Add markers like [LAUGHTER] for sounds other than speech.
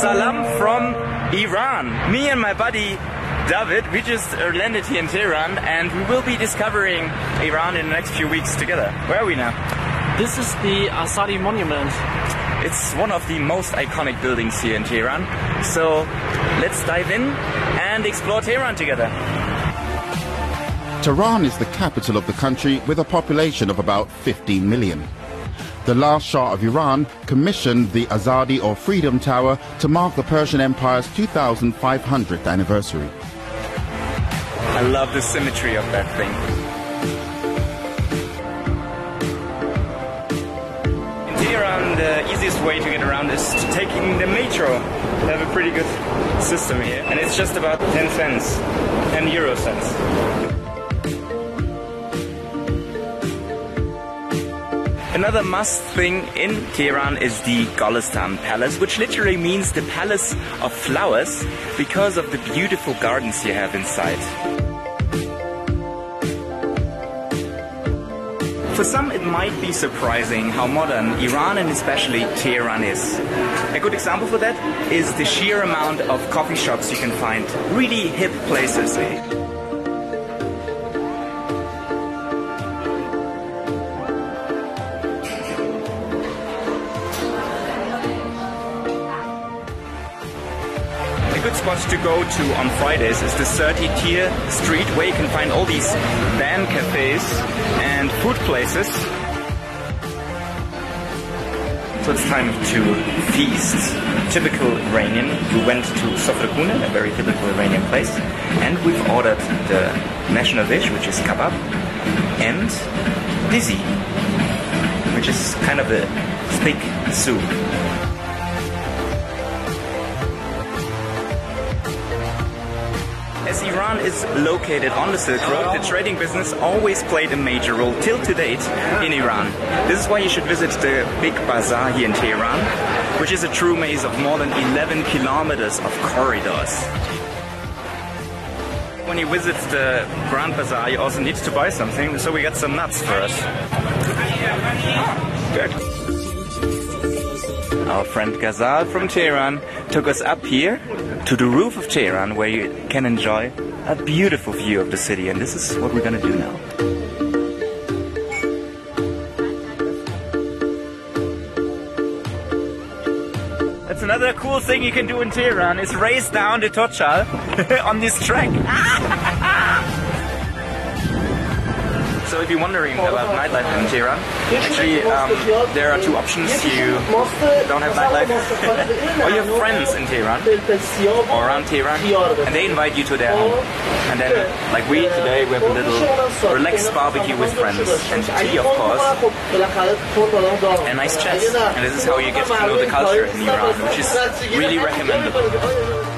Salam from Iran. Me and my buddy David, we just uh, landed here in Tehran and we will be discovering Iran in the next few weeks together. Where are we now? This is the Azadi Monument. It's one of the most iconic buildings here in Tehran. So let's dive in and explore Tehran together. Tehran is the capital of the country with a population of about 15 million. The last Shah of Iran commissioned the Azadi or Freedom Tower to mark the Persian Empire's 2500th anniversary. I love the symmetry of that thing. In Tehran, the easiest way to get around is to taking the metro. They have a pretty good system here, and it's just about 10 cents, 10 euro cents. Another must thing in Tehran is the Golestan Palace, which literally means the palace of flowers because of the beautiful gardens you have inside. For some, it might be surprising how modern Iran and especially Tehran is. A good example for that is the sheer amount of coffee shops you can find. Really hip places. Eh? Good spot to go to on Fridays is the 30 Tir Street where you can find all these van cafes and food places. So it's time to feast. Typical Iranian. We went to Sofrakune, a very typical Iranian place, and we've ordered the national dish, which is kebab, and dizi, which is kind of a thick soup. As Iran is located on the Silk Road, the trading business always played a major role till to date in Iran. This is why you should visit the big bazaar here in Tehran, which is a true maze of more than 11 kilometers of corridors. When you visit the Grand Bazaar, you also need to buy something, so we got some nuts first. Ah, good. Our friend Ghazal from Tehran took us up here to the roof of Tehran where you can enjoy a beautiful view of the city and this is what we're gonna do now. That's another cool thing you can do in Tehran is race down the Tochal [LAUGHS] on this track. [LAUGHS] So if you're wondering about nightlife in Tehran, actually um, there are two options. You don't have nightlife, [LAUGHS] or you have friends in Tehran or around Tehran, and they invite you to their home. And then, like we today, we have a little relaxed barbecue with friends and tea, of course, and nice chats. And this is how you get to know the culture in Iran, which is really recommendable.